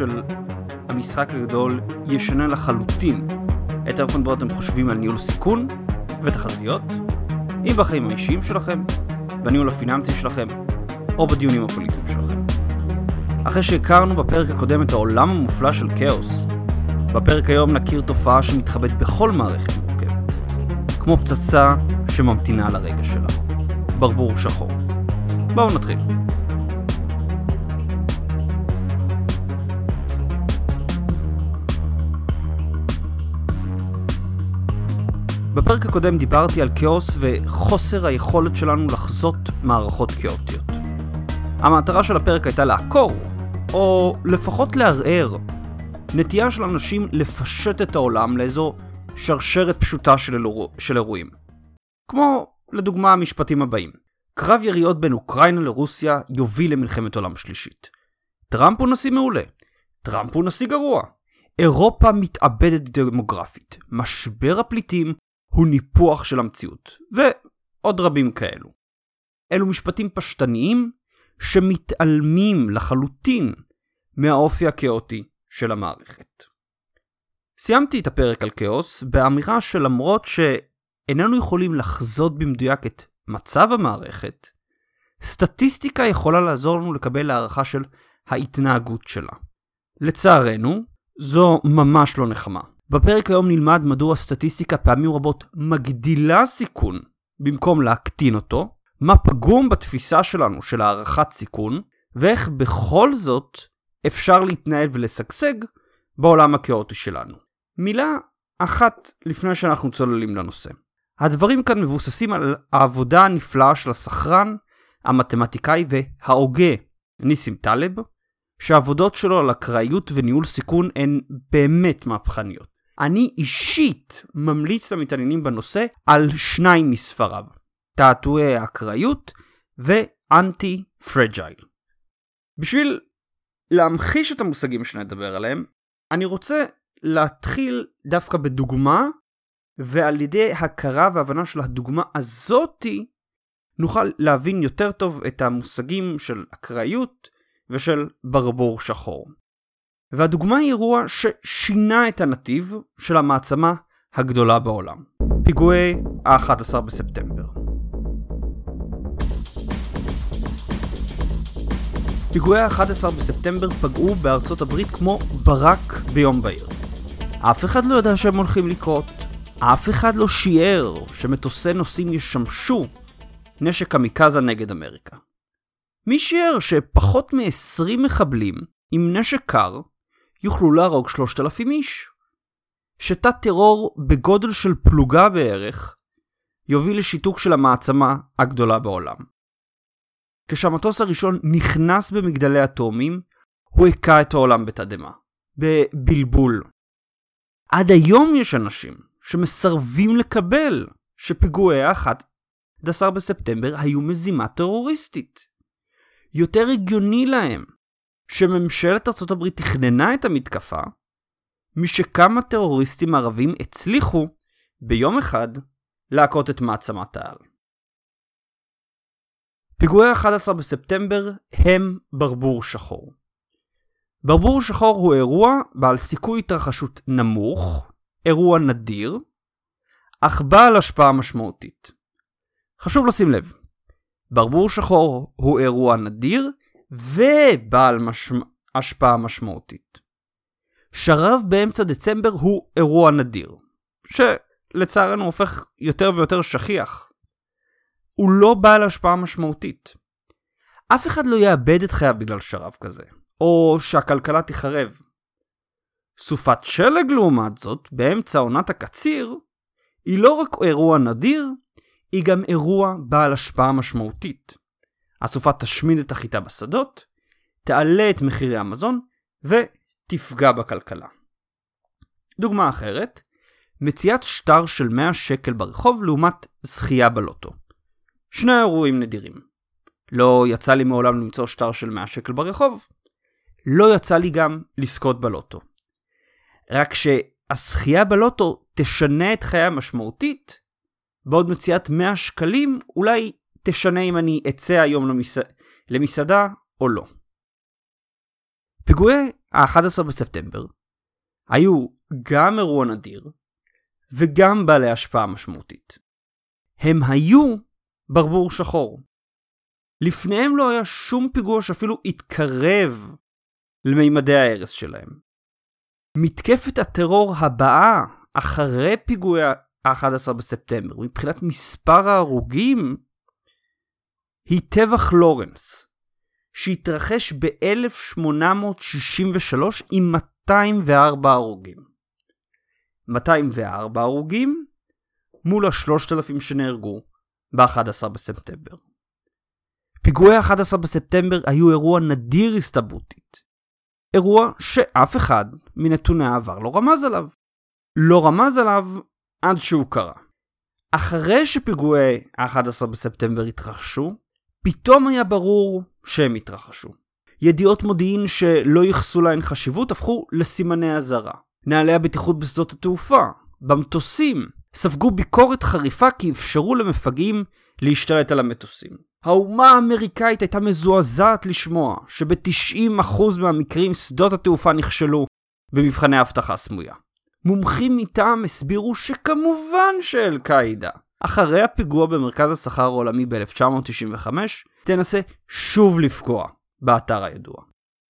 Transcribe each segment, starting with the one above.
של המשחק הגדול ישנה לחלוטין את האופן בו אתם חושבים על ניהול סיכון ותחזיות, אם בחיים האישיים שלכם, בניהול הפיננסי שלכם, או בדיונים הפוליטיים שלכם. אחרי שהכרנו בפרק הקודם את העולם המופלא של כאוס, בפרק היום נכיר תופעה שמתחבאת בכל מערכת מורכבת, כמו פצצה שממתינה לרגע שלה, ברבור שחור. בואו נתחיל. בפרק הקודם דיברתי על כאוס וחוסר היכולת שלנו לחזות מערכות כאוטיות. המטרה של הפרק הייתה לעקור, או לפחות לערער, נטייה של אנשים לפשט את העולם לאיזו שרשרת פשוטה של, אלור... של אירועים. כמו, לדוגמה, המשפטים הבאים: קרב יריות בין אוקראינה לרוסיה יוביל למלחמת עולם שלישית. טראמפ הוא נשיא מעולה. טראמפ הוא נשיא גרוע. אירופה מתאבדת דמוגרפית. משבר הפליטים הוא ניפוח של המציאות. ועוד רבים כאלו. אלו משפטים פשטניים שמתעלמים לחלוטין מהאופי הכאוטי של המערכת. סיימתי את הפרק על כאוס באמירה שלמרות שאיננו יכולים לחזות במדויק את מצב המערכת, סטטיסטיקה יכולה לעזור לנו לקבל הערכה של ההתנהגות שלה. לצערנו, זו ממש לא נחמה. בפרק היום נלמד מדוע סטטיסטיקה פעמים רבות מגדילה סיכון במקום להקטין אותו, מה פגום בתפיסה שלנו של הערכת סיכון, ואיך בכל זאת אפשר להתנהל ולשגשג בעולם הכאוטי שלנו. מילה אחת לפני שאנחנו צוללים לנושא. הדברים כאן מבוססים על העבודה הנפלאה של הסחרן, המתמטיקאי וההוגה ניסים טלב, שהעבודות שלו על אקראיות וניהול סיכון הן באמת מהפכניות. אני אישית ממליץ למתעניינים בנושא על שניים מספריו, תעתועי האקראיות ואנטי פרג'ייל. בשביל להמחיש את המושגים שנדבר עליהם, אני רוצה להתחיל דווקא בדוגמה, ועל ידי הכרה והבנה של הדוגמה הזאתי, נוכל להבין יותר טוב את המושגים של אקראיות ושל ברבור שחור. והדוגמה היא אירוע ששינה את הנתיב של המעצמה הגדולה בעולם. פיגועי ה-11 בספטמבר. פיגועי ה-11 בספטמבר פגעו בארצות הברית כמו ברק ביום בהיר. אף אחד לא ידע שהם הולכים לקרות. אף אחד לא שיער שמטוסי נוסעים ישמשו נשק קמיקזה נגד אמריקה. מי שיער שפחות מ-20 מחבלים עם נשק קר יוכלו להרוג 3,000 איש? שתת טרור בגודל של פלוגה בערך יוביל לשיתוק של המעצמה הגדולה בעולם. כשהמטוס הראשון נכנס במגדלי אטומים, הוא הכה את העולם בתדהמה. בבלבול. עד היום יש אנשים שמסרבים לקבל שפיגועי ה-11 בספטמבר היו מזימה טרוריסטית. יותר הגיוני להם שממשלת ארצות הברית תכננה את המתקפה, משכמה טרוריסטים ערבים הצליחו, ביום אחד, להכות את מעצמת העל. פיגועי 11 בספטמבר הם ברבור שחור. ברבור שחור הוא אירוע בעל סיכוי התרחשות נמוך, אירוע נדיר, אך בעל השפעה משמעותית. חשוב לשים לב, ברבור שחור הוא אירוע נדיר ובעל מש... השפעה משמעותית. שרב באמצע דצמבר הוא אירוע נדיר, שלצערנו הופך יותר ויותר שכיח. הוא לא בעל השפעה משמעותית. אף אחד לא יאבד את חייו בגלל שרב כזה, או שהכלכלה תיחרב. סופת שלג לעומת זאת, באמצע עונת הקציר, היא לא רק אירוע נדיר, היא גם אירוע בעל השפעה משמעותית. הסופה תשמיד את החיטה בשדות, תעלה את מחירי המזון ותפגע בכלכלה. דוגמה אחרת, מציאת שטר של 100 שקל ברחוב לעומת זכייה בלוטו. שני אירועים נדירים. לא יצא לי מעולם למצוא שטר של 100 שקל ברחוב, לא יצא לי גם לזכות בלוטו. רק שהזכייה בלוטו תשנה את חיי המשמעותית, בעוד מציאת 100 שקלים אולי תשנה אם אני אצא היום למס... למסעדה או לא. פיגועי ה-11 בספטמבר היו גם אירוע נדיר וגם בעלי השפעה משמעותית. הם היו ברבור שחור. לפניהם לא היה שום פיגוע שאפילו התקרב למימדי ההרס שלהם. מתקפת הטרור הבאה אחרי פיגועי ה-11 בספטמבר, מבחינת מספר ההרוגים, היא טבח לורנס, שהתרחש ב-1863 עם 204 הרוגים. 204 הרוגים מול ה-3,000 שנהרגו ב-11 בספטמבר. פיגועי ה-11 בספטמבר היו אירוע נדיר הסתברותית. אירוע שאף אחד מנתוני העבר לא רמז עליו. לא רמז עליו עד שהוא קרה. אחרי שפיגועי ה-11 בספטמבר התרחשו, פתאום היה ברור שהם התרחשו. ידיעות מודיעין שלא ייחסו להן חשיבות הפכו לסימני אזהרה. נהלי הבטיחות בשדות התעופה, במטוסים, ספגו ביקורת חריפה כי אפשרו למפגעים להשתלט על המטוסים. האומה האמריקאית הייתה מזועזעת לשמוע שב-90% מהמקרים שדות התעופה נכשלו במבחני אבטחה סמויה. מומחים מטעם הסבירו שכמובן שאל-קאעידה, אחרי הפיגוע במרכז השכר העולמי ב-1995, תנסה שוב לפגוע באתר הידוע.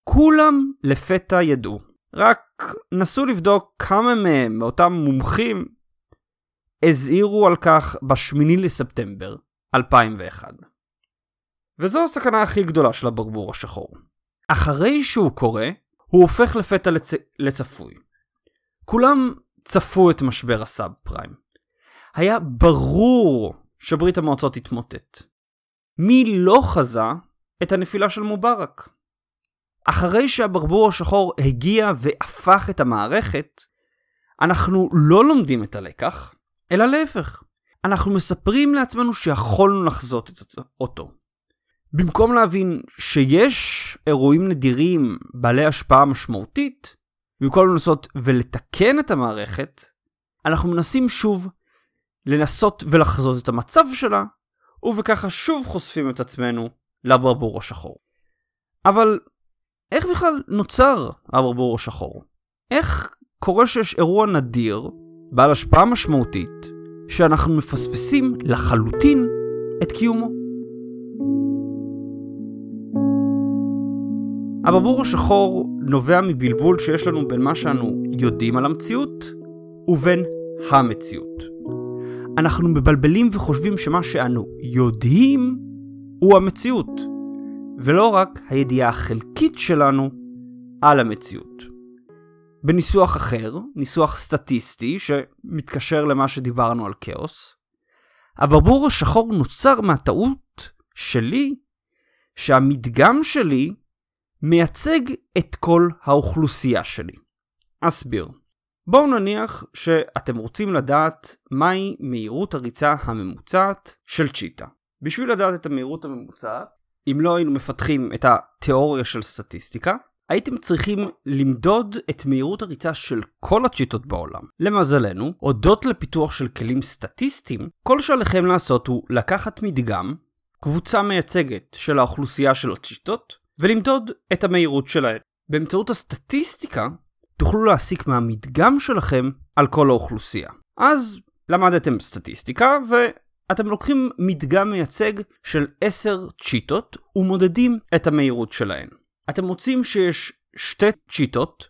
כולם לפתע ידעו, רק נסו לבדוק כמה מהם, מאותם מומחים, הזהירו על כך ב-8 לספטמבר 2001. וזו הסכנה הכי גדולה של הברבור השחור. אחרי שהוא קורה, הוא הופך לפתע לצ... לצפוי. כולם צפו את משבר הסאב פריים. היה ברור שברית המועצות תתמוטט. מי לא חזה את הנפילה של מובארק? אחרי שהברבור השחור הגיע והפך את המערכת, אנחנו לא לומדים את הלקח, אלא להפך. אנחנו מספרים לעצמנו שיכולנו לחזות את אותו. במקום להבין שיש אירועים נדירים בעלי השפעה משמעותית, במקום לנסות ולתקן את המערכת, אנחנו מנסים שוב לנסות ולחזות את המצב שלה, ובככה שוב חושפים את עצמנו לברבור השחור. אבל איך בכלל נוצר הברבור השחור? איך קורה שיש אירוע נדיר, בעל השפעה משמעותית, שאנחנו מפספסים לחלוטין את קיומו? הברבור השחור נובע מבלבול שיש לנו בין מה שאנו יודעים על המציאות ובין המציאות. אנחנו מבלבלים וחושבים שמה שאנו יודעים הוא המציאות, ולא רק הידיעה החלקית שלנו על המציאות. בניסוח אחר, ניסוח סטטיסטי שמתקשר למה שדיברנו על כאוס, הברבור השחור נוצר מהטעות שלי שהמדגם שלי מייצג את כל האוכלוסייה שלי. אסביר. בואו נניח שאתם רוצים לדעת מהי מהירות הריצה הממוצעת של צ'יטה. בשביל לדעת את המהירות הממוצעת, אם לא היינו מפתחים את התיאוריה של סטטיסטיקה, הייתם צריכים למדוד את מהירות הריצה של כל הצ'יטות בעולם. למזלנו, הודות לפיתוח של כלים סטטיסטיים, כל שעליכם לעשות הוא לקחת מדגם, קבוצה מייצגת של האוכלוסייה של הצ'יטות, ולמדוד את המהירות שלהן. באמצעות הסטטיסטיקה תוכלו להסיק מהמדגם שלכם על כל האוכלוסייה. אז למדתם סטטיסטיקה ואתם לוקחים מדגם מייצג של 10 צ'יטות ומודדים את המהירות שלהן. אתם מוצאים שיש שתי צ'יטות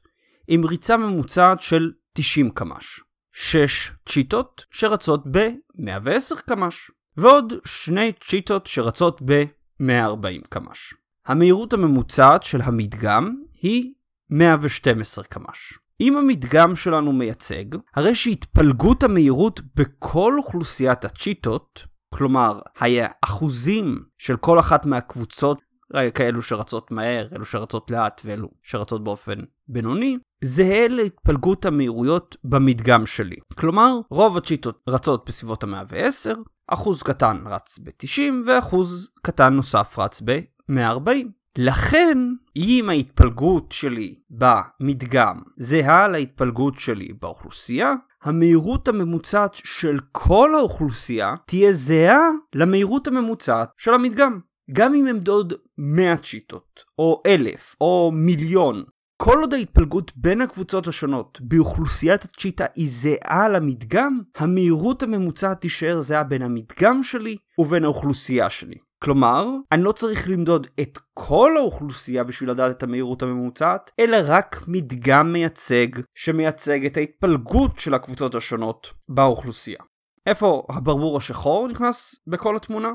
עם ריצה ממוצעת של 90 קמ"ש. 6 צ'יטות שרצות ב-110 קמ"ש. ועוד שני צ'יטות שרצות ב-140 קמ"ש. המהירות הממוצעת של המדגם היא 112 קמ"ש. אם המדגם שלנו מייצג, הרי שהתפלגות המהירות בכל אוכלוסיית הצ'יטות, כלומר, היה אחוזים של כל אחת מהקבוצות, אה, כאלו שרצות מהר, אלו שרצות לאט ואלו שרצות באופן בינוני, זהה להתפלגות המהירויות במדגם שלי. כלומר, רוב הצ'יטות רצות בסביבות ה-110, אחוז קטן רץ ב-90 ואחוז קטן נוסף רץ ב-140. לכן, אם ההתפלגות שלי במדגם זהה להתפלגות שלי באוכלוסייה, המהירות הממוצעת של כל האוכלוסייה תהיה זהה למהירות הממוצעת של המדגם. גם אם אמדוד 100 צ'יטות, או 1,000, או מיליון כל עוד ההתפלגות בין הקבוצות השונות באוכלוסיית הצ'יטה היא זהה למדגם, המהירות הממוצעת תישאר זהה בין המדגם שלי ובין האוכלוסייה שלי. כלומר, אני לא צריך למדוד את כל האוכלוסייה בשביל לדעת את המהירות הממוצעת, אלא רק מדגם מייצג שמייצג את ההתפלגות של הקבוצות השונות באוכלוסייה. איפה הברבור השחור נכנס בכל התמונה?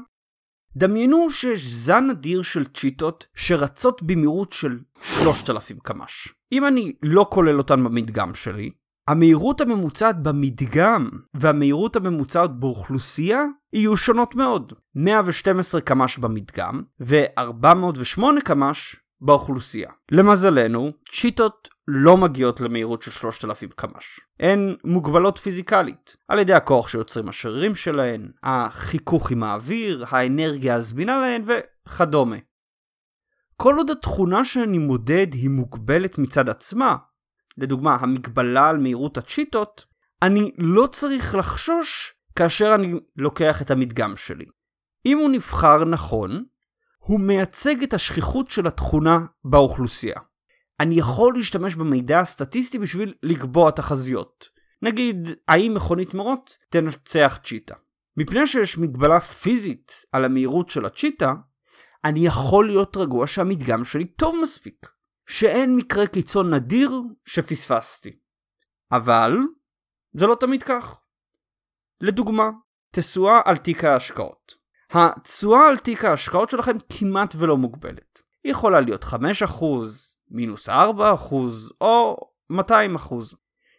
דמיינו שיש זן אדיר של צ'יטות שרצות במהירות של 3,000 קמ"ש. אם אני לא כולל אותן במדגם שלי, המהירות הממוצעת במדגם והמהירות הממוצעת באוכלוסייה יהיו שונות מאוד. 112 קמ"ש במדגם ו-408 קמ"ש באוכלוסייה. למזלנו, צ'יטות לא מגיעות למהירות של 3,000 קמ"ש. הן מוגבלות פיזיקלית, על ידי הכוח שיוצרים השרירים שלהן, החיכוך עם האוויר, האנרגיה הזמינה להן וכדומה. כל עוד התכונה שאני מודד היא מוגבלת מצד עצמה, לדוגמה המגבלה על מהירות הצ'יטות, אני לא צריך לחשוש כאשר אני לוקח את המדגם שלי. אם הוא נבחר נכון, הוא מייצג את השכיחות של התכונה באוכלוסייה. אני יכול להשתמש במידע הסטטיסטי בשביל לקבוע תחזיות. נגיד, האם מכונית מרוץ תנצח צ'יטה. מפני שיש מגבלה פיזית על המהירות של הצ'יטה, אני יכול להיות רגוע שהמדגם שלי טוב מספיק. שאין מקרה קיצון נדיר שפספסתי. אבל, זה לא תמיד כך. לדוגמה, תשואה על תיק ההשקעות. התשואה על תיק ההשקעות שלכם כמעט ולא מוגבלת. היא יכולה להיות 5%, מינוס 4% או 200%.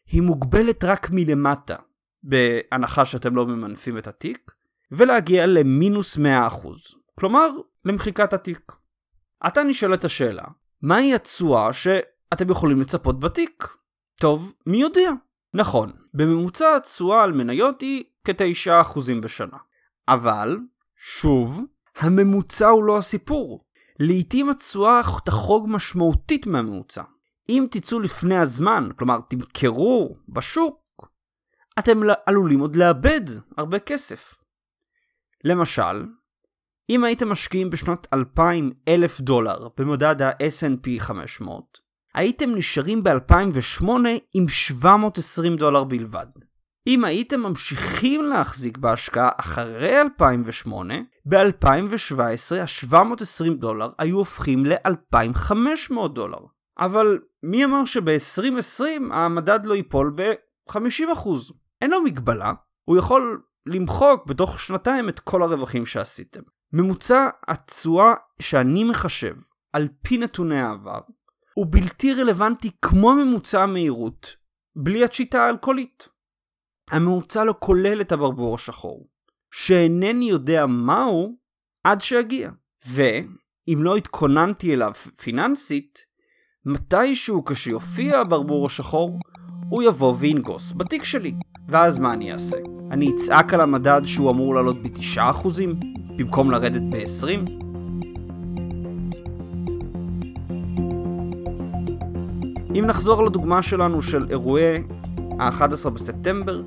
היא מוגבלת רק מלמטה, בהנחה שאתם לא ממנפים את התיק, ולהגיע למינוס 100%, כלומר למחיקת התיק. עתה נשאלת השאלה, מהי התשואה שאתם יכולים לצפות בתיק? טוב, מי יודע? נכון, בממוצע התשואה על מניות היא כ-9% בשנה. אבל, שוב, הממוצע הוא לא הסיפור. לעתים התשואה תחרוג משמעותית מהממוצע. אם תצאו לפני הזמן, כלומר תמכרו בשוק, אתם עלולים עוד לאבד הרבה כסף. למשל, אם הייתם משקיעים בשנות 2000 אלף דולר במדד ה snp 500, הייתם נשארים ב-2008 עם 720 דולר בלבד. אם הייתם ממשיכים להחזיק בהשקעה אחרי 2008, ב-2017 ה-720 דולר היו הופכים ל-2,500 דולר. אבל מי אמר שב-2020 המדד לא ייפול ב-50%? אין לו מגבלה, הוא יכול למחוק בתוך שנתיים את כל הרווחים שעשיתם. ממוצע התשואה שאני מחשב על פי נתוני העבר הוא בלתי רלוונטי כמו ממוצע המהירות, בלי השיטה האלכוהולית. הממוצע לא כולל את הברבור השחור, שאינני יודע מהו עד שיגיע. ואם לא התכוננתי אליו פיננסית, מתישהו כשיופיע הברבור השחור, הוא יבוא וינגוס בתיק שלי. ואז מה אני אעשה? אני אצעק על המדד שהוא אמור לעלות ב-9% במקום לרדת ב-20%? אם נחזור לדוגמה שלנו של אירועי ה-11 בספטמבר,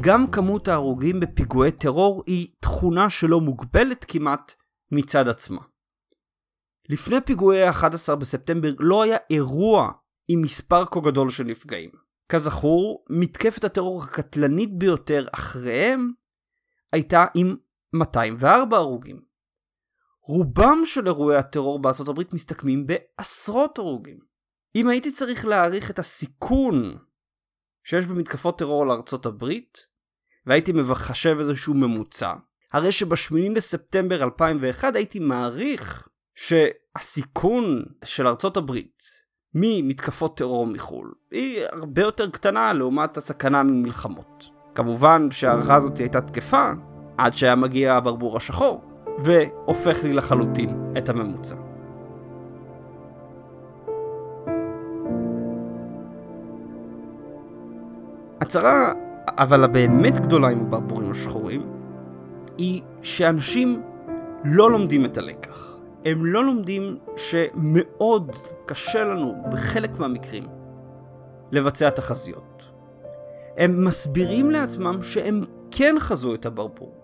גם כמות ההרוגים בפיגועי טרור היא תכונה שלא מוגבלת כמעט מצד עצמה. לפני פיגועי ה-11 בספטמבר לא היה אירוע עם מספר כה גדול של נפגעים. כזכור, מתקפת הטרור הקטלנית ביותר אחריהם הייתה עם 204 הרוגים. רובם של אירועי הטרור בארצות הברית מסתכמים בעשרות הרוגים. אם הייתי צריך להעריך את הסיכון שיש במתקפות טרור על ארצות הברית, והייתי מחשב איזשהו ממוצע, הרי שב-8 לספטמבר 2001 הייתי מעריך שהסיכון של ארצות הברית ממתקפות טרור מחו"ל היא הרבה יותר קטנה לעומת הסכנה ממלחמות. כמובן שההערכה הזאת הייתה תקפה עד שהיה מגיע הברבור השחור, והופך לי לחלוטין את הממוצע. הצרה, אבל הבאמת גדולה עם הברבורים השחורים, היא שאנשים לא לומדים את הלקח. הם לא לומדים שמאוד קשה לנו, בחלק מהמקרים, לבצע תחזיות. הם מסבירים לעצמם שהם כן חזו את הברבור,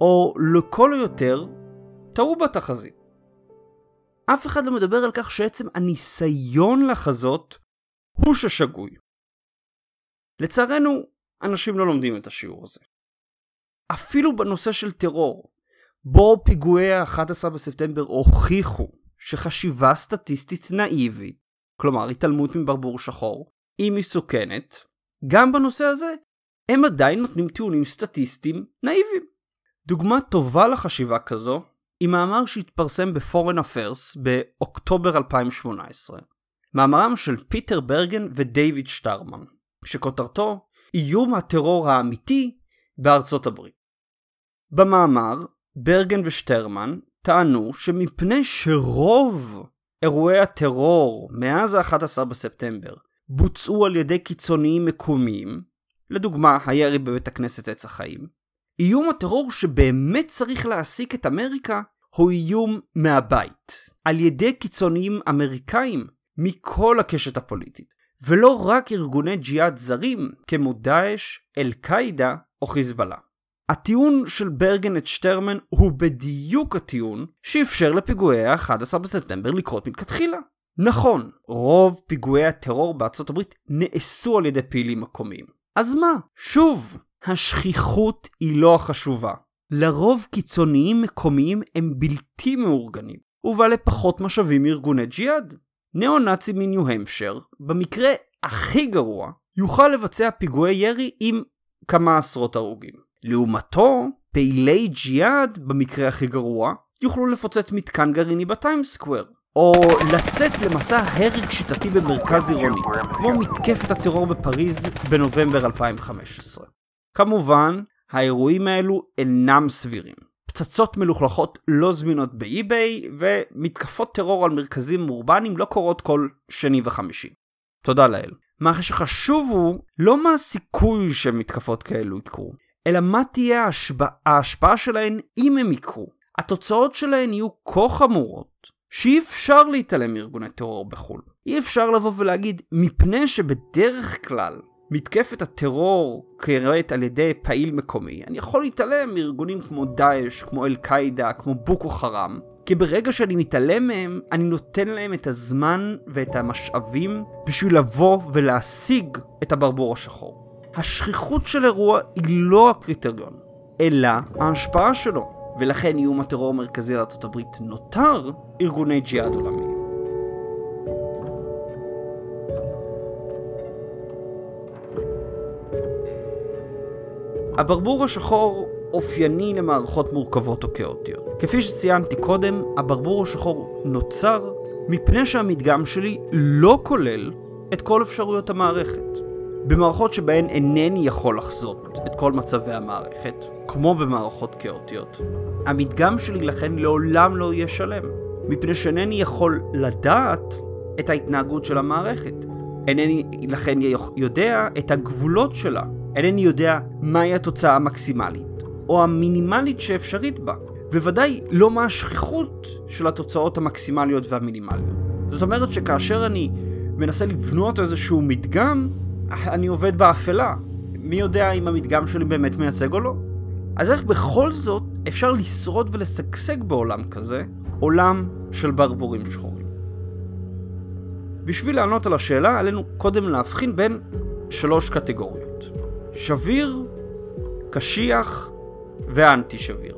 או לכל היותר, טעו בתחזית. אף אחד לא מדבר על כך שעצם הניסיון לחזות הוא ששגוי. לצערנו, אנשים לא לומדים את השיעור הזה. אפילו בנושא של טרור, בו פיגועי ה-11 בספטמבר הוכיחו שחשיבה סטטיסטית נאיבית, כלומר התעלמות מברבור שחור, היא מסוכנת, גם בנושא הזה הם עדיין נותנים טיעונים סטטיסטיים נאיביים. דוגמה טובה לחשיבה כזו היא מאמר שהתפרסם ב-Foreign Affairs באוקטובר 2018. מאמרם של פיטר ברגן ודייוויד שטרמן, שכותרתו איום הטרור האמיתי בארצות הברית. במאמר, ברגן ושטרמן טענו שמפני שרוב אירועי הטרור מאז ה-11 בספטמבר בוצעו על ידי קיצוניים מקומיים, לדוגמה הירי בבית הכנסת עץ החיים, איום הטרור שבאמת צריך להעסיק את אמריקה הוא איום מהבית, על ידי קיצוניים אמריקאים מכל הקשת הפוליטית, ולא רק ארגוני ג'יהאד זרים כמו דאעש, אל-קאעידה או חיזבאללה. הטיעון של ברגן את שטרמן הוא בדיוק הטיעון שאפשר לפיגועי ה-11 בספטמבר לקרות מלכתחילה. נכון, רוב פיגועי הטרור בארצות הברית נעשו על ידי פעילים מקומיים. אז מה? שוב, השכיחות היא לא החשובה. לרוב קיצוניים מקומיים הם בלתי מאורגנים, ובעלי פחות משאבים מארגוני ג'יהאד. ניאו-נאצי מניו-המפשר, במקרה הכי גרוע, יוכל לבצע פיגועי ירי עם כמה עשרות הרוגים. לעומתו, פעילי ג'יהאד, במקרה הכי גרוע, יוכלו לפוצץ מתקן גרעיני בטיימס סקוואר, או לצאת למסע הרג שיטתי במרכז עירוני, כמו מתקפת הטרור בפריז בנובמבר 2015. כמובן, האירועים האלו אינם סבירים. פצצות מלוכלכות לא זמינות באי-ביי, ומתקפות טרור על מרכזים אורבניים לא קורות כל שני וחמישי. תודה לאל. מה שחשוב הוא לא מה הסיכוי שמתקפות כאלו יקרו, אלא מה תהיה ההשפעה, ההשפעה שלהן אם הם יקרו. התוצאות שלהן יהיו כה חמורות, שאי אפשר להתעלם מארגוני טרור בחו"ל. אי אפשר לבוא ולהגיד, מפני שבדרך כלל מתקפת הטרור קראת על ידי פעיל מקומי, אני יכול להתעלם מארגונים כמו דאעש, כמו אל-קאעידה, כמו בוקו חראם, כי ברגע שאני מתעלם מהם, אני נותן להם את הזמן ואת המשאבים בשביל לבוא ולהשיג את הברבור השחור. השכיחות של אירוע היא לא הקריטריון, אלא ההשפעה שלו, ולכן איום הטרור המרכזי לארה"ב נותר ארגוני ג'יהאד עולמיים. הברבור השחור אופייני למערכות מורכבות או כאוטיות. כפי שציינתי קודם, הברבור השחור נוצר מפני שהמדגם שלי לא כולל את כל אפשרויות המערכת. במערכות שבהן אינני יכול לחזות את כל מצבי המערכת, כמו במערכות כאוטיות, המדגם שלי לכן לעולם לא יהיה שלם, מפני שאינני יכול לדעת את ההתנהגות של המערכת. אינני לכן יודע את הגבולות שלה. אינני יודע מהי התוצאה המקסימלית, או המינימלית שאפשרית בה, וודאי לא מה השכיחות של התוצאות המקסימליות והמינימליות. זאת אומרת שכאשר אני מנסה לבנות איזשהו מדגם, אני עובד באפלה. מי יודע אם המדגם שלי באמת מייצג או לא? אז איך בכל זאת אפשר לשרוד ולשגשג בעולם כזה, עולם של ברבורים שחורים? בשביל לענות על השאלה, עלינו קודם להבחין בין שלוש קטגוריות. שביר, קשיח ואנטי שביר.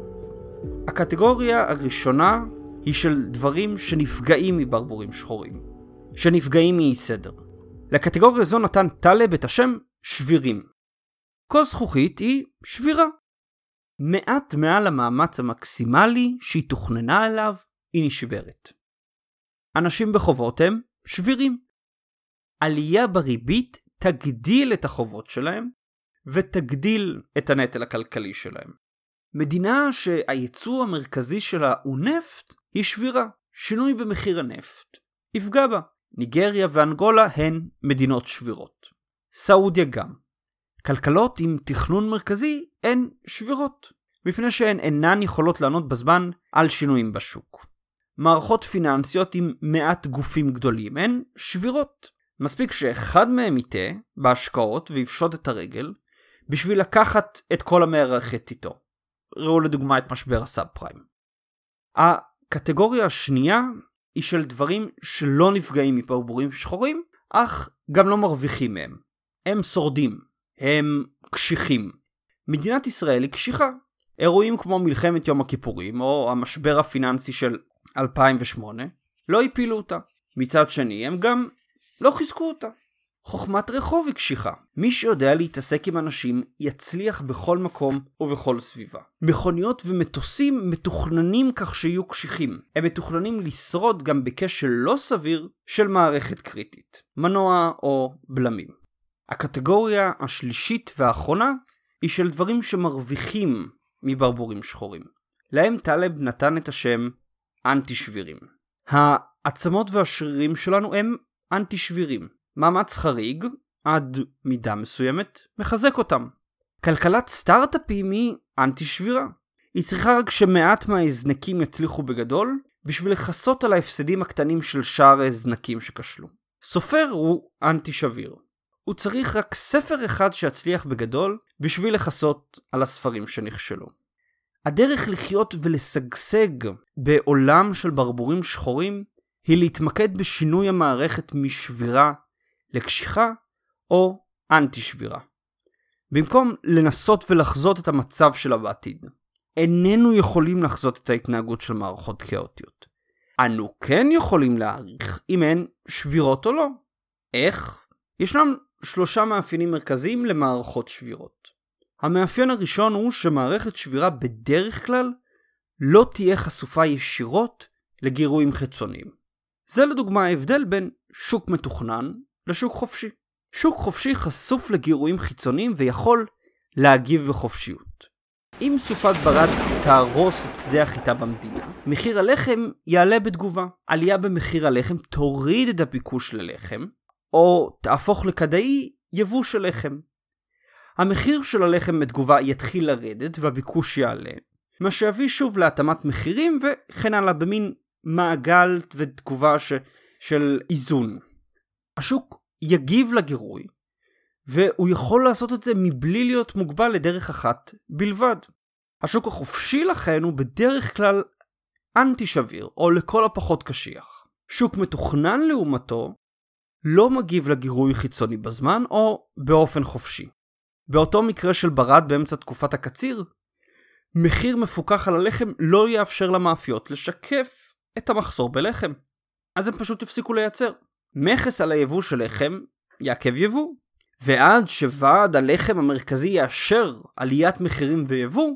הקטגוריה הראשונה היא של דברים שנפגעים מברבורים שחורים, שנפגעים מאי סדר. לקטגוריה זו נתן טלב את השם שבירים. כוס זכוכית היא שבירה. מעט מעל המאמץ המקסימלי שהיא תוכננה עליו, היא נשברת. אנשים בחובות הם שבירים. עלייה בריבית תגדיל את החובות שלהם, ותגדיל את הנטל הכלכלי שלהם. מדינה שהייצוא המרכזי שלה הוא נפט, היא שבירה. שינוי במחיר הנפט יפגע בה. ניגריה ואנגולה הן מדינות שבירות. סעודיה גם. כלכלות עם תכנון מרכזי הן שבירות, מפני שהן אינן יכולות לענות בזמן על שינויים בשוק. מערכות פיננסיות עם מעט גופים גדולים הן שבירות. מספיק שאחד מהם יטעה בהשקעות ויפשוט את הרגל, בשביל לקחת את כל המערכת איתו. ראו לדוגמה את משבר הסאב פריים. הקטגוריה השנייה היא של דברים שלא נפגעים מברבורים שחורים, אך גם לא מרוויחים מהם. הם שורדים, הם קשיחים. מדינת ישראל היא קשיחה. אירועים כמו מלחמת יום הכיפורים, או המשבר הפיננסי של 2008, לא הפילו אותה. מצד שני, הם גם לא חיזקו אותה. חוכמת רחוב היא קשיחה. מי שיודע להתעסק עם אנשים יצליח בכל מקום ובכל סביבה. מכוניות ומטוסים מתוכננים כך שיהיו קשיחים. הם מתוכננים לשרוד גם בכשל לא סביר של מערכת קריטית. מנוע או בלמים. הקטגוריה השלישית והאחרונה היא של דברים שמרוויחים מברבורים שחורים. להם טלב נתן את השם אנטי שבירים. העצמות והשרירים שלנו הם אנטי שבירים. מאמץ חריג, עד מידה מסוימת, מחזק אותם. כלכלת סטארט-אפים היא אנטי שבירה. היא צריכה רק שמעט מההזנקים יצליחו בגדול, בשביל לכסות על ההפסדים הקטנים של שאר ההזנקים שכשלו. סופר הוא אנטי שביר. הוא צריך רק ספר אחד שיצליח בגדול, בשביל לכסות על הספרים שנכשלו. הדרך לחיות ולשגשג בעולם של ברבורים שחורים היא להתמקד בשינוי המערכת משבירה לקשיחה או אנטי שבירה. במקום לנסות ולחזות את המצב שלה בעתיד. איננו יכולים לחזות את ההתנהגות של מערכות כאוטיות. אנו כן יכולים להעריך אם הן שבירות או לא. איך? ישנם שלושה מאפיינים מרכזיים למערכות שבירות. המאפיין הראשון הוא שמערכת שבירה בדרך כלל לא תהיה חשופה ישירות לגירויים חיצוניים. זה לדוגמה ההבדל בין שוק מתוכנן לשוק חופשי. שוק חופשי חשוף לגירויים חיצוניים ויכול להגיב בחופשיות. אם סופת ברד תהרוס את שדה החיטה במדינה, מחיר הלחם יעלה בתגובה. עלייה במחיר הלחם תוריד את הביקוש ללחם, או תהפוך לכדאי יבוא של לחם. המחיר של הלחם בתגובה יתחיל לרדת והביקוש יעלה, מה שיביא שוב להתאמת מחירים וכן הלאה במין מעגל ותגובה ש... של איזון. השוק יגיב לגירוי, והוא יכול לעשות את זה מבלי להיות מוגבל לדרך אחת בלבד. השוק החופשי לכן הוא בדרך כלל אנטי שביר, או לכל הפחות קשיח. שוק מתוכנן לעומתו לא מגיב לגירוי חיצוני בזמן או באופן חופשי. באותו מקרה של ברד באמצע תקופת הקציר, מחיר מפוקח על הלחם לא יאפשר למאפיות לשקף את המחסור בלחם. אז הם פשוט יפסיקו לייצר. מכס על היבוא של לחם יעכב יבוא. ועד שוועד הלחם המרכזי יאשר עליית מחירים ויבוא,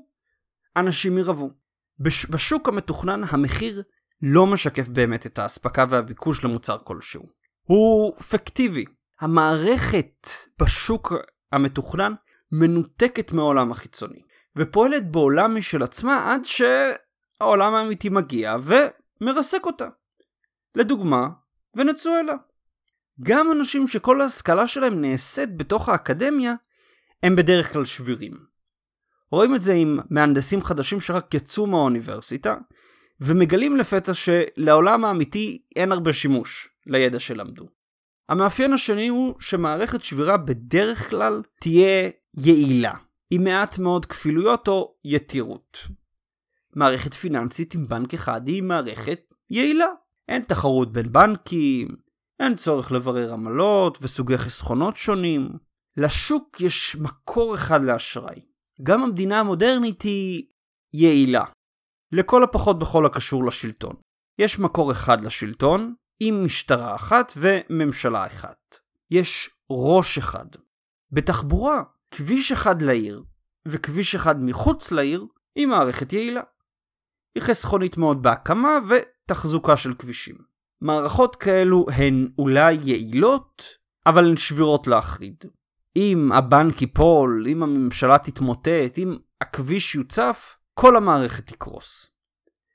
אנשים ירבו. בש... בשוק המתוכנן המחיר לא משקף באמת את האספקה והביקוש למוצר כלשהו. הוא פיקטיבי. המערכת בשוק המתוכנן מנותקת מהעולם החיצוני, ופועלת בעולם משל עצמה עד שהעולם האמיתי מגיע ומרסק אותה. לדוגמה, ונצואלה. גם אנשים שכל ההשכלה שלהם נעשית בתוך האקדמיה, הם בדרך כלל שבירים. רואים את זה עם מהנדסים חדשים שרק יצאו מהאוניברסיטה, ומגלים לפתע שלעולם האמיתי אין הרבה שימוש לידע שלמדו. המאפיין השני הוא שמערכת שבירה בדרך כלל תהיה יעילה, עם מעט מאוד כפילויות או יתירות. מערכת פיננסית עם בנק אחד היא מערכת יעילה. אין תחרות בין בנקים, אין צורך לברר עמלות וסוגי חסכונות שונים. לשוק יש מקור אחד לאשראי. גם המדינה המודרנית היא יעילה. לכל הפחות בכל הקשור לשלטון. יש מקור אחד לשלטון, עם משטרה אחת וממשלה אחת. יש ראש אחד. בתחבורה, כביש אחד לעיר וכביש אחד מחוץ לעיר היא מערכת יעילה. היא חסכונית מאוד בהקמה ותחזוקה של כבישים. מערכות כאלו הן אולי יעילות, אבל הן שבירות להחריד. אם הבנק ייפול, אם הממשלה תתמוטט, אם הכביש יוצף, כל המערכת תקרוס.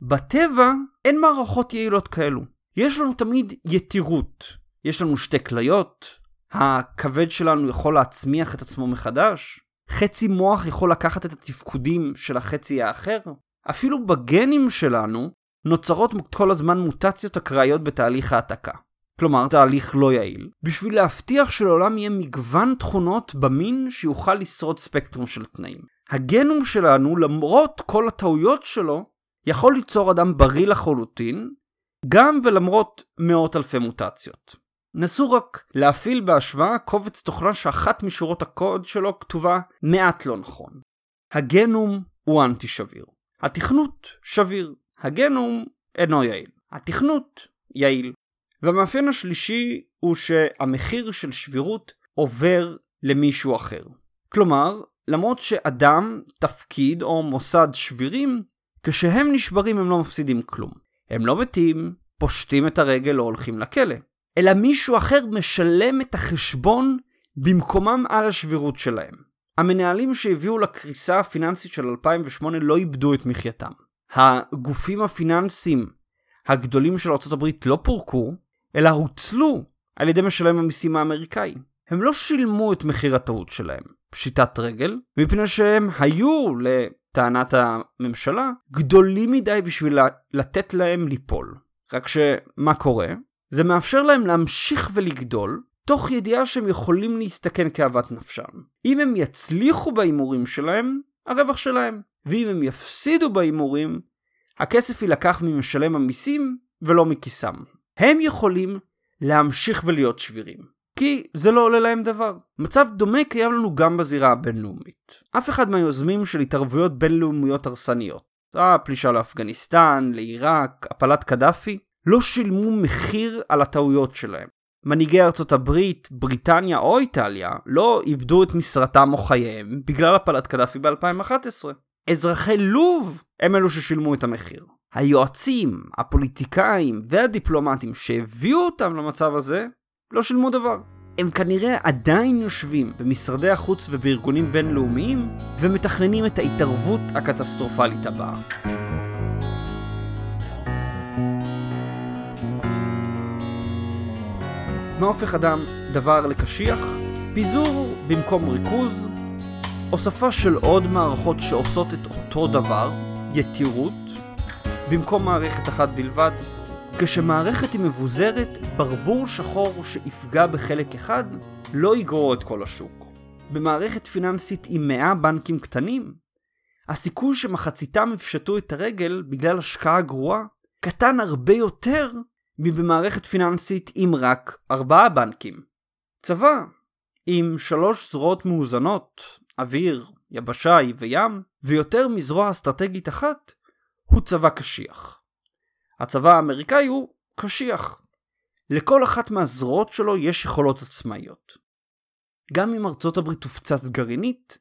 בטבע אין מערכות יעילות כאלו. יש לנו תמיד יתירות. יש לנו שתי כליות, הכבד שלנו יכול להצמיח את עצמו מחדש, חצי מוח יכול לקחת את התפקודים של החצי האחר, אפילו בגנים שלנו נוצרות כל הזמן מוטציות אקראיות בתהליך העתקה. כלומר, תהליך לא יעיל, בשביל להבטיח שלעולם יהיה מגוון תכונות במין שיוכל לשרוד ספקטרום של תנאים. הגנום שלנו, למרות כל הטעויות שלו, יכול ליצור אדם בריא לחלוטין, גם ולמרות מאות אלפי מוטציות. נסו רק להפעיל בהשוואה קובץ תוכנה שאחת משורות הקוד שלו כתובה מעט לא נכון. הגנום הוא אנטי שביר. התכנות שביר. הגנום אינו יעיל. התכנות יעיל. והמאפיין השלישי הוא שהמחיר של שבירות עובר למישהו אחר. כלומר, למרות שאדם, תפקיד או מוסד שבירים, כשהם נשברים הם לא מפסידים כלום. הם לא מתים, פושטים את הרגל או הולכים לכלא, אלא מישהו אחר משלם את החשבון במקומם על השבירות שלהם. המנהלים שהביאו לקריסה הפיננסית של 2008 לא איבדו את מחייתם. הגופים הפיננסיים הגדולים של ארה"ב לא פורקו, אלא הוצלו על ידי משלם המיסים האמריקאי. הם לא שילמו את מחיר הטעות שלהם, פשיטת רגל, מפני שהם היו, לטענת הממשלה, גדולים מדי בשביל לתת להם ליפול. רק שמה קורה? זה מאפשר להם להמשיך ולגדול, תוך ידיעה שהם יכולים להסתכן כאוות נפשם. אם הם יצליחו בהימורים שלהם, הרווח שלהם. ואם הם יפסידו בהימורים, הכסף יילקח ממשלם המיסים ולא מכיסם. הם יכולים להמשיך ולהיות שבירים. כי זה לא עולה להם דבר. מצב דומה קיים לנו גם בזירה הבינלאומית. אף אחד מהיוזמים של התערבויות בינלאומיות הרסניות, הפלישה לאפגניסטן, לעיראק, הפלת קדאפי, לא שילמו מחיר על הטעויות שלהם. מנהיגי ארצות הברית, בריטניה או איטליה לא איבדו את משרתם או חייהם בגלל הפלת קדאפי ב-2011. אזרחי לוב הם אלו ששילמו את המחיר. היועצים, הפוליטיקאים והדיפלומטים שהביאו אותם למצב הזה לא שילמו דבר. הם כנראה עדיין יושבים במשרדי החוץ ובארגונים בינלאומיים ומתכננים את ההתערבות הקטסטרופלית הבאה. מה הופך אדם דבר לקשיח? פיזור במקום ריכוז, הוספה של עוד מערכות שעושות את אותו דבר, יתירות, במקום מערכת אחת בלבד. כשמערכת היא מבוזרת, ברבור שחור שיפגע בחלק אחד לא יגרור את כל השוק. במערכת פיננסית עם 100 בנקים קטנים, הסיכוי שמחציתם יפשטו את הרגל בגלל השקעה גרועה קטן הרבה יותר מבמערכת פיננסית עם רק 4 בנקים. צבא עם שלוש זרועות מאוזנות, אוויר, יבשי וים, ויותר מזרוע אסטרטגית אחת, הוא צבא קשיח. הצבא האמריקאי הוא קשיח. לכל אחת מהזרועות שלו יש יכולות עצמאיות. גם אם ארצות הברית תופצץ גרעינית,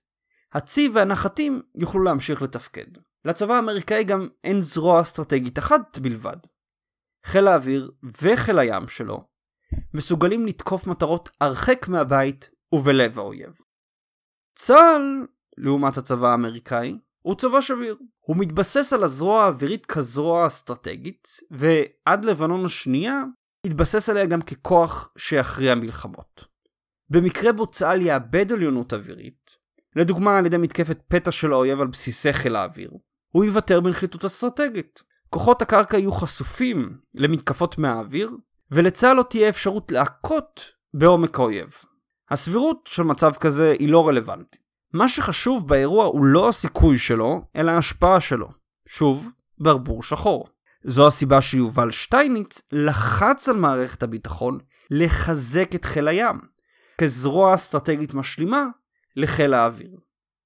הצי והנחתים יוכלו להמשיך לתפקד. לצבא האמריקאי גם אין זרוע אסטרטגית אחת בלבד. חיל האוויר וחיל הים שלו מסוגלים לתקוף מטרות הרחק מהבית ובלב האויב. צה"ל, לעומת הצבא האמריקאי, הוא צבא שביר. הוא מתבסס על הזרוע האווירית כזרוע אסטרטגית, ועד לבנון השנייה התבסס עליה גם ככוח שיכריע מלחמות. במקרה בו צה"ל יאבד עליונות אווירית, לדוגמה על ידי מתקפת פתע של האויב על בסיסי חיל האוויר, הוא יוותר בנחיתות אסטרטגית. כוחות הקרקע יהיו חשופים למתקפות מהאוויר, ולצה"ל לא תהיה אפשרות להכות בעומק האויב. הסבירות של מצב כזה היא לא רלוונטית. מה שחשוב באירוע הוא לא הסיכוי שלו, אלא ההשפעה שלו. שוב, ברבור שחור. זו הסיבה שיובל שטייניץ לחץ על מערכת הביטחון לחזק את חיל הים, כזרוע אסטרטגית משלימה לחיל האוויר.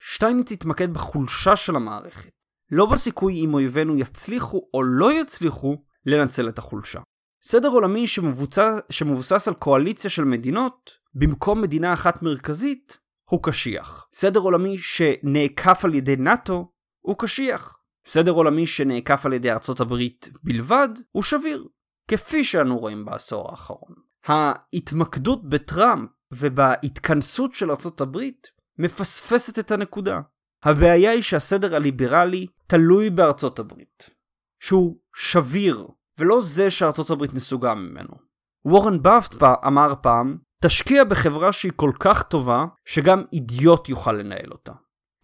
שטייניץ התמקד בחולשה של המערכת, לא בסיכוי אם אויבינו יצליחו או לא יצליחו לנצל את החולשה. סדר עולמי שמבוצע, שמבוסס על קואליציה של מדינות, במקום מדינה אחת מרכזית, הוא קשיח. סדר עולמי שנעקף על ידי נאט"ו הוא קשיח. סדר עולמי שנעקף על ידי ארצות הברית בלבד הוא שביר, כפי שאנו רואים בעשור האחרון. ההתמקדות בטראמפ ובהתכנסות של ארצות הברית מפספסת את הנקודה. הבעיה היא שהסדר הליברלי תלוי בארצות הברית, שהוא שביר, ולא זה שארצות הברית נסוגה ממנו. וורן באפט אמר פעם תשקיע בחברה שהיא כל כך טובה, שגם אידיוט יוכל לנהל אותה.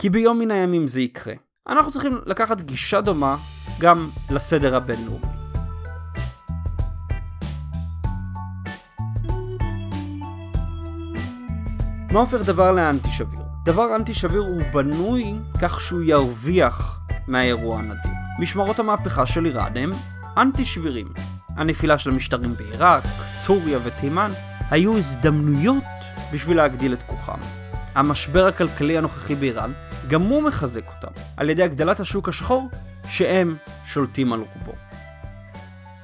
כי ביום מן הימים זה יקרה. אנחנו צריכים לקחת גישה דומה גם לסדר הבינלאומי. מה הופך דבר לאנטי שביר? דבר אנטי שביר הוא בנוי כך שהוא ירוויח מהאירוע הנדיר. משמרות המהפכה של איראן הם אנטי שבירים. הנפילה של המשטרים בעיראק, סוריה ותימן, היו הזדמנויות בשביל להגדיל את כוחם. המשבר הכלכלי הנוכחי באיראן, גם הוא מחזק אותם, על ידי הגדלת השוק השחור, שהם שולטים על רובו.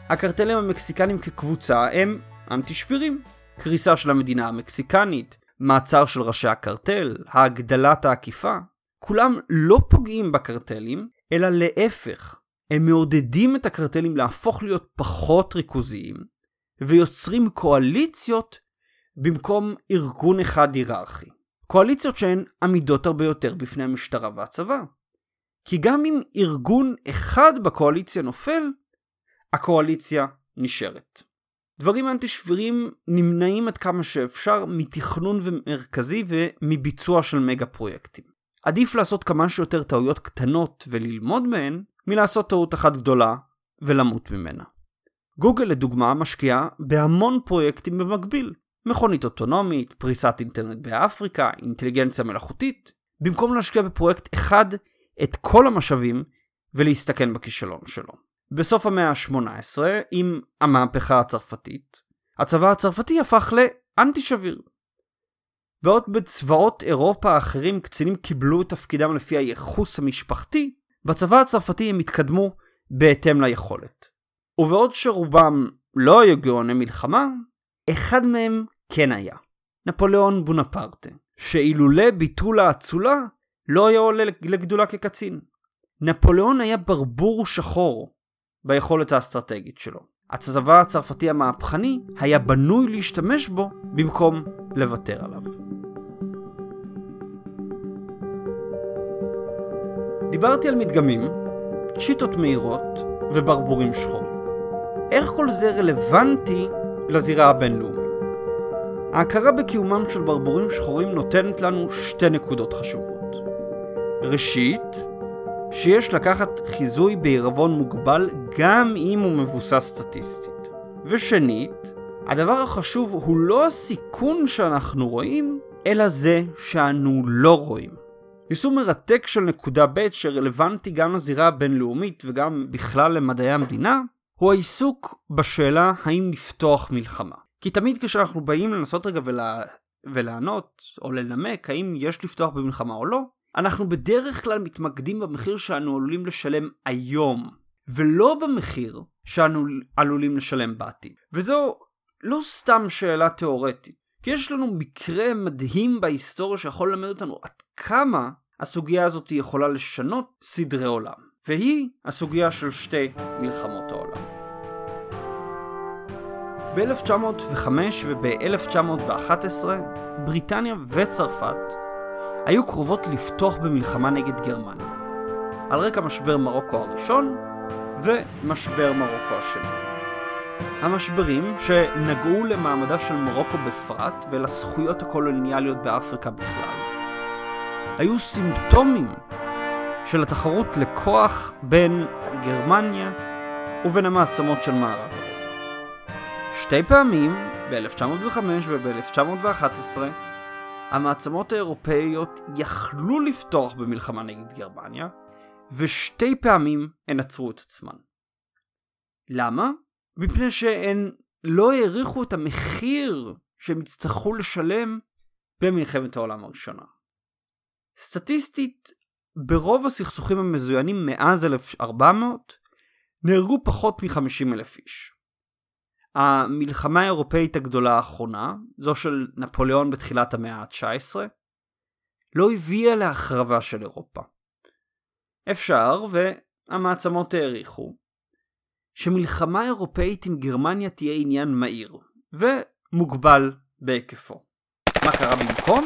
הקרטלים המקסיקנים כקבוצה הם אנטי שבירים. קריסה של המדינה המקסיקנית, מעצר של ראשי הקרטל, הגדלת העקיפה, כולם לא פוגעים בקרטלים, אלא להפך, הם מעודדים את הקרטלים להפוך להיות פחות ריכוזיים, ויוצרים קואליציות במקום ארגון אחד היררכי. קואליציות שהן עמידות הרבה יותר בפני המשטרה והצבא. כי גם אם ארגון אחד בקואליציה נופל, הקואליציה נשארת. דברים אנטי שבירים נמנעים עד כמה שאפשר מתכנון ומרכזי ומביצוע של מגה פרויקטים. עדיף לעשות כמה שיותר טעויות קטנות וללמוד מהן, מלעשות טעות אחת גדולה ולמות ממנה. גוגל לדוגמה משקיעה בהמון פרויקטים במקביל. מכונית אוטונומית, פריסת אינטרנט באפריקה, אינטליגנציה מלאכותית, במקום להשקיע בפרויקט אחד את כל המשאבים ולהסתכן בכישלון שלו. בסוף המאה ה-18, עם המהפכה הצרפתית, הצבא הצרפתי הפך לאנטי שביר. בעוד בצבאות אירופה האחרים קצינים קיבלו את תפקידם לפי הייחוס המשפחתי, בצבא הצרפתי הם התקדמו בהתאם ליכולת. ובעוד שרובם לא היו גאוני מלחמה, אחד מהם כן היה. נפוליאון בונפרטה, שאילולא ביטול האצולה, לא היה עולה לגדולה כקצין. נפוליאון היה ברבור שחור, ביכולת האסטרטגית שלו. הצבא הצרפתי המהפכני היה בנוי להשתמש בו במקום לוותר עליו. דיברתי על מדגמים, צ'יטות מהירות וברבורים שחורים. איך כל זה רלוונטי לזירה הבינלאומית? ההכרה בקיומם של ברבורים שחורים נותנת לנו שתי נקודות חשובות. ראשית, שיש לקחת חיזוי בעירבון מוגבל גם אם הוא מבוסס סטטיסטית. ושנית, הדבר החשוב הוא לא הסיכון שאנחנו רואים, אלא זה שאנו לא רואים. יישום מרתק של נקודה ב' שרלוונטי גם לזירה הבינלאומית וגם בכלל למדעי המדינה, הוא העיסוק בשאלה האם לפתוח מלחמה. כי תמיד כשאנחנו באים לנסות רגע ולה... ולענות או לנמק האם יש לפתוח במלחמה או לא, אנחנו בדרך כלל מתמקדים במחיר שאנו עלולים לשלם היום, ולא במחיר שאנו עלולים לשלם בעתיד. וזו לא סתם שאלה תאורטית, כי יש לנו מקרה מדהים בהיסטוריה שיכול ללמד אותנו עד כמה הסוגיה הזאת יכולה לשנות סדרי עולם, והיא הסוגיה של שתי מלחמות העולם. ב-1905 וב-1911 בריטניה וצרפת היו קרובות לפתוח במלחמה נגד גרמניה, על רקע משבר מרוקו הראשון ומשבר מרוקו השני. המשברים שנגעו למעמדה של מרוקו בפרט ולזכויות הקולוניאליות באפריקה בכלל, היו סימפטומים של התחרות לכוח בין גרמניה ובין המעצמות של מערב. שתי פעמים, ב-1905 וב-1911, המעצמות האירופאיות יכלו לפתוח במלחמה נגד גרמניה, ושתי פעמים הן עצרו את עצמן. למה? מפני שהן לא העריכו את המחיר שהם יצטרכו לשלם במלחמת העולם הראשונה. סטטיסטית, ברוב הסכסוכים המזוינים מאז 1400 נהרגו פחות מ-50 אלף איש. המלחמה האירופאית הגדולה האחרונה, זו של נפוליאון בתחילת המאה ה-19, לא הביאה להחרבה של אירופה. אפשר, והמעצמות העריכו, שמלחמה אירופאית עם גרמניה תהיה עניין מהיר, ומוגבל בהיקפו. מה קרה במקום?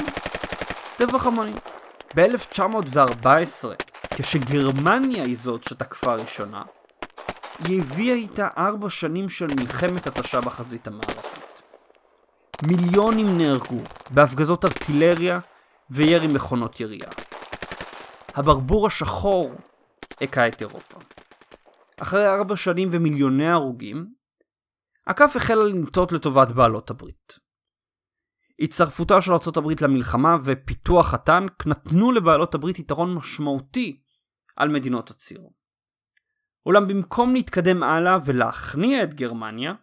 טבח המונים. ב-1914, כשגרמניה היא זאת שתקפה ראשונה, היא הביאה איתה ארבע שנים של מלחמת התשה בחזית המערבית. מיליונים נהרגו בהפגזות ארטילריה וירי מכונות ירייה. הברבור השחור הכה את אירופה. אחרי ארבע שנים ומיליוני הרוגים, הכף החלה לנטות לטובת בעלות הברית. הצטרפותה של ארה"ב למלחמה ופיתוח הטנק נתנו לבעלות הברית יתרון משמעותי על מדינות הציר. אולם במקום להתקדם הלאה ולהכניע את גרמניה,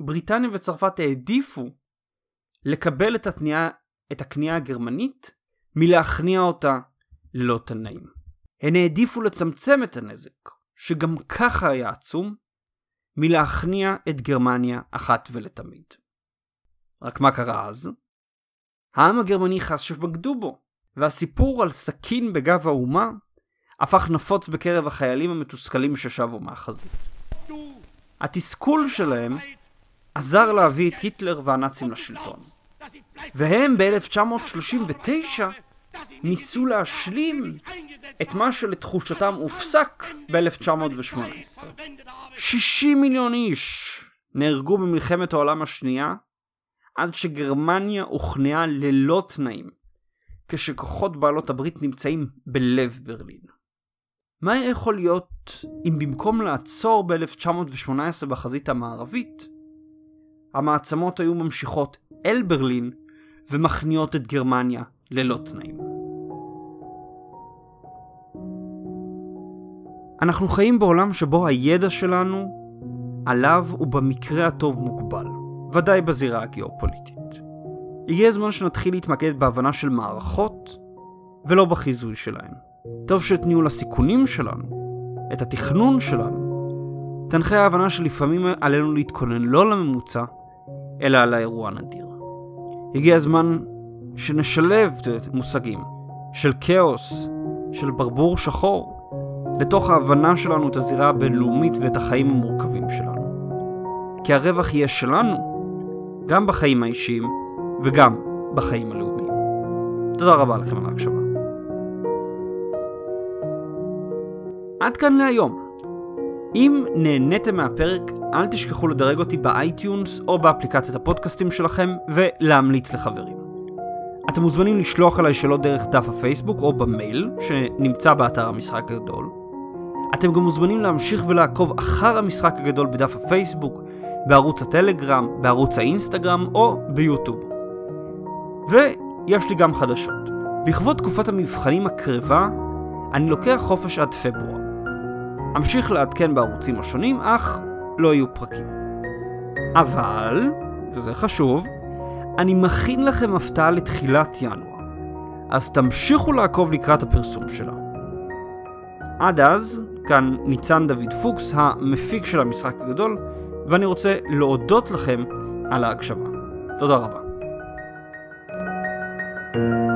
בריטניה וצרפת העדיפו לקבל את, התניעה, את הכניעה הגרמנית מלהכניע אותה ללא תנאים. הן העדיפו לצמצם את הנזק, שגם ככה היה עצום, מלהכניע את גרמניה אחת ולתמיד. רק מה קרה אז? העם הגרמני חש שבגדו בו, והסיפור על סכין בגב האומה הפך נפוץ בקרב החיילים המתוסכלים ששבו מהחזית. התסכול שלהם עזר להביא את היטלר והנאצים לשלטון. והם ב-1939 ניסו להשלים את מה שלתחושתם הופסק ב-1918. 60 מיליון איש נהרגו במלחמת העולם השנייה עד שגרמניה הוכנעה ללא תנאים, כשכוחות בעלות הברית נמצאים בלב ברלין. מה היה יכול להיות אם במקום לעצור ב-1918 בחזית המערבית, המעצמות היו ממשיכות אל ברלין ומכניעות את גרמניה ללא תנאים. אנחנו חיים בעולם שבו הידע שלנו עליו הוא במקרה הטוב מוגבל, ודאי בזירה הגיאופוליטית. הגיע הזמן שנתחיל להתמקד בהבנה של מערכות ולא בחיזוי שלהן. טוב שאת ניהול הסיכונים שלנו, את התכנון שלנו, תנחה ההבנה שלפעמים עלינו להתכונן לא לממוצע, אלא על האירוע הנדיר. הגיע הזמן שנשלב מושגים של כאוס, של ברבור שחור, לתוך ההבנה שלנו את הזירה הבינלאומית ואת החיים המורכבים שלנו. כי הרווח יהיה שלנו, גם בחיים האישיים וגם בחיים הלאומיים. תודה רבה לכם על ההקשבה. עד כאן להיום. אם נהניתם מהפרק, אל תשכחו לדרג אותי ב-iTunes או באפליקציית הפודקאסטים שלכם ולהמליץ לחברים. אתם מוזמנים לשלוח אליי שאלות דרך דף הפייסבוק או במייל, שנמצא באתר המשחק הגדול. אתם גם מוזמנים להמשיך ולעקוב אחר המשחק הגדול בדף הפייסבוק, בערוץ הטלגרם, בערוץ האינסטגרם או ביוטיוב. ויש לי גם חדשות. לכבוד תקופת המבחנים הקרבה, אני לוקח חופש עד פברואר. אמשיך לעדכן בערוצים השונים, אך לא יהיו פרקים. אבל, וזה חשוב, אני מכין לכם הפתעה לתחילת ינואר, אז תמשיכו לעקוב לקראת הפרסום שלה. עד אז, כאן ניצן דוד פוקס, המפיק של המשחק הגדול, ואני רוצה להודות לכם על ההקשבה. תודה רבה. thank you